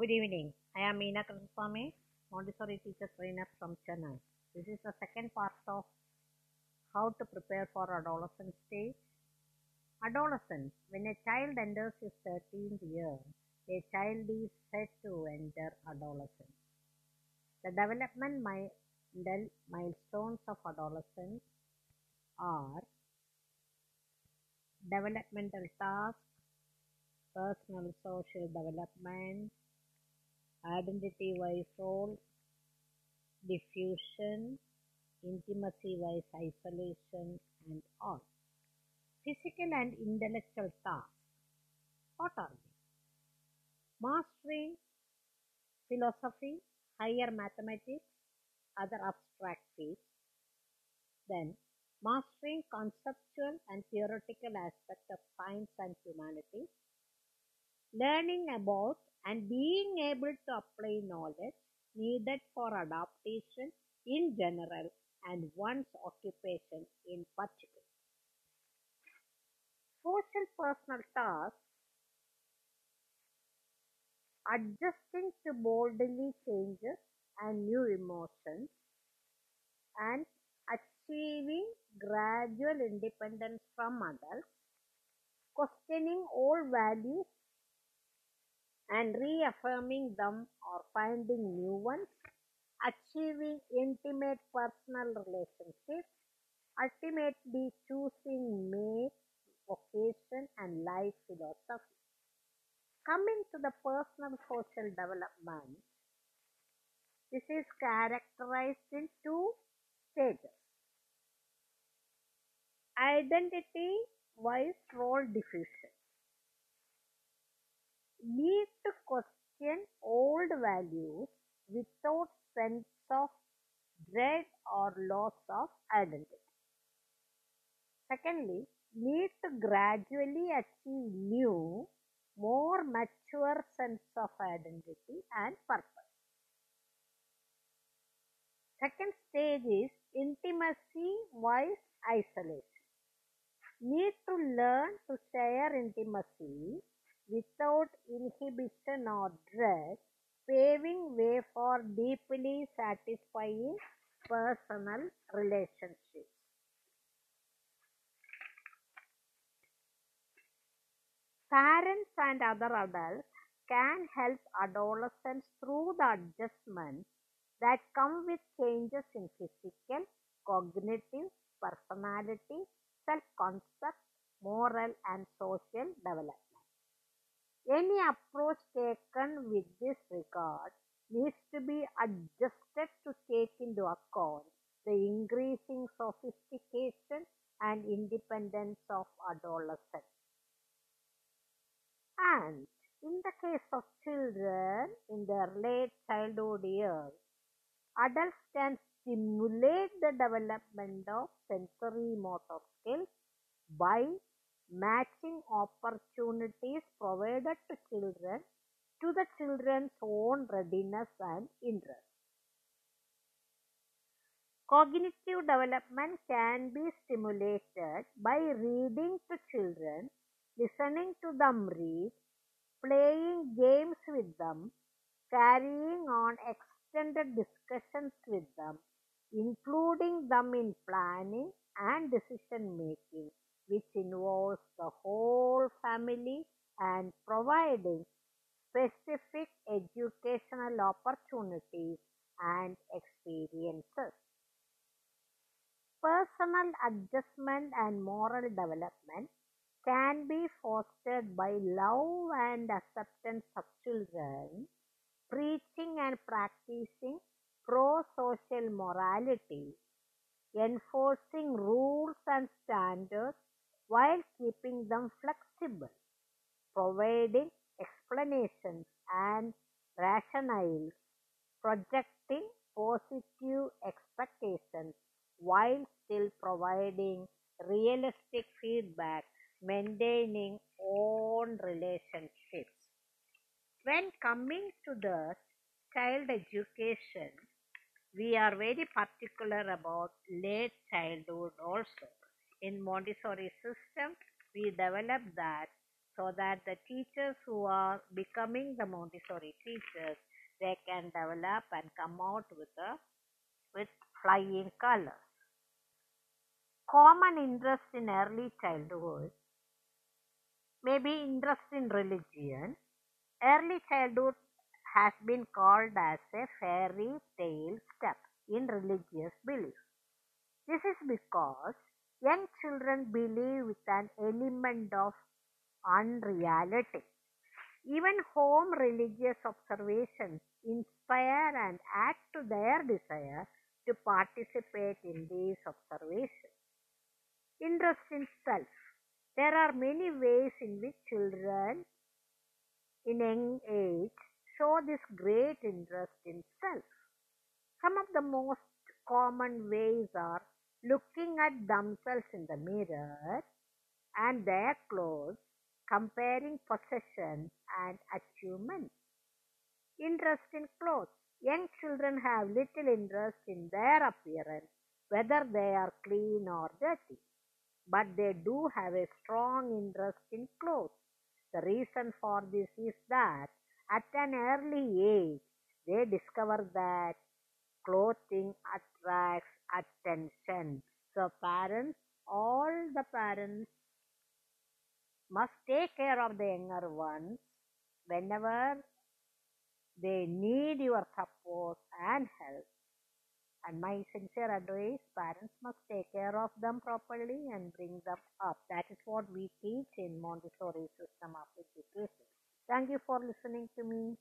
Good evening. I am Meena Krishnaswamy, Montessori teacher trainer from Chennai. This is the second part of how to prepare for adolescent stage. Adolescence. When a child enters his 13th year, a child is said to enter adolescence. The development milestones of adolescence are developmental tasks, personal social development, identity wise role, diffusion, intimacy wise isolation, and all. Physical and intellectual tasks. What are they? Mastering philosophy, higher mathematics, other abstract fields. Then, mastering conceptual and theoretical aspects of science and humanities. Learning about and being able to apply knowledge needed for adaptation in general and one's occupation in particular. Social personal tasks adjusting to bodily changes and new emotions and achieving gradual independence from adults, questioning old values and reaffirming them or finding new ones, achieving intimate personal relationships, ultimately choosing mate, vocation, and life philosophy. Coming to the personal social development, this is characterized in two stages. Identity wise role diffusion. Need to question old values without sense of dread or loss of identity. Secondly, need to gradually achieve new, more mature sense of identity and purpose. Second stage is intimacy wise isolation. Need to learn to share intimacy without inhibition or dread, paving way for deeply satisfying personal relationships. Parents and other adults can help adolescents through the adjustments that come with changes in physical, cognitive, personality, self concept, moral, and social development. Any approach taken with this regard needs to be adjusted to take into account the increasing sophistication and independence of adolescents. And in the case of children in their late childhood years, adults can stimulate the development of sensory motor skills by matching opportunities provided to children to the children's own readiness and interest. Cognitive development can be stimulated by reading to children, listening to them read, playing games with them, carrying on extended discussions with them, including them in planning and decision making, which involves the whole family and providing specific educational opportunities and experiences. Personal adjustment and moral development can be fostered by love and acceptance of children, preaching and practicing pro social morality, enforcing rules and standards while keeping them flexible, providing explanations and rationales, projecting positive expectations while still providing realistic feedback, maintaining own relationships. When coming to the child education, we are very particular about late childhood also. In Montessori system, we develop that so that the teachers who are becoming the Montessori teachers, they can develop and come out with a with flying colors. Common interest in early childhood maybe interest in religion. Early childhood has been called as a fairy tale step in religious belief. This is because young children believe with an element of unreality. Even home religious observations inspire and add to their desire to participate in these observations. Interest in self. There are many ways in which children in young age show this great interest in self. Some of the most common ways are looking at themselves in the mirror and their clothes, comparing possessions and achievements. Interest in clothes. Young children have little interest in their appearance, whether they are clean or dirty, but they do have a strong interest in clothes. The reason for this is that at an early age, they discover that clothing attracts attention. So, parents, all the parents must take care of the younger ones whenever they need your support and help. And my sincere advice parents must take care of them properly and bring them up. That is what we teach in Montessori system of education. Thank you for listening to me.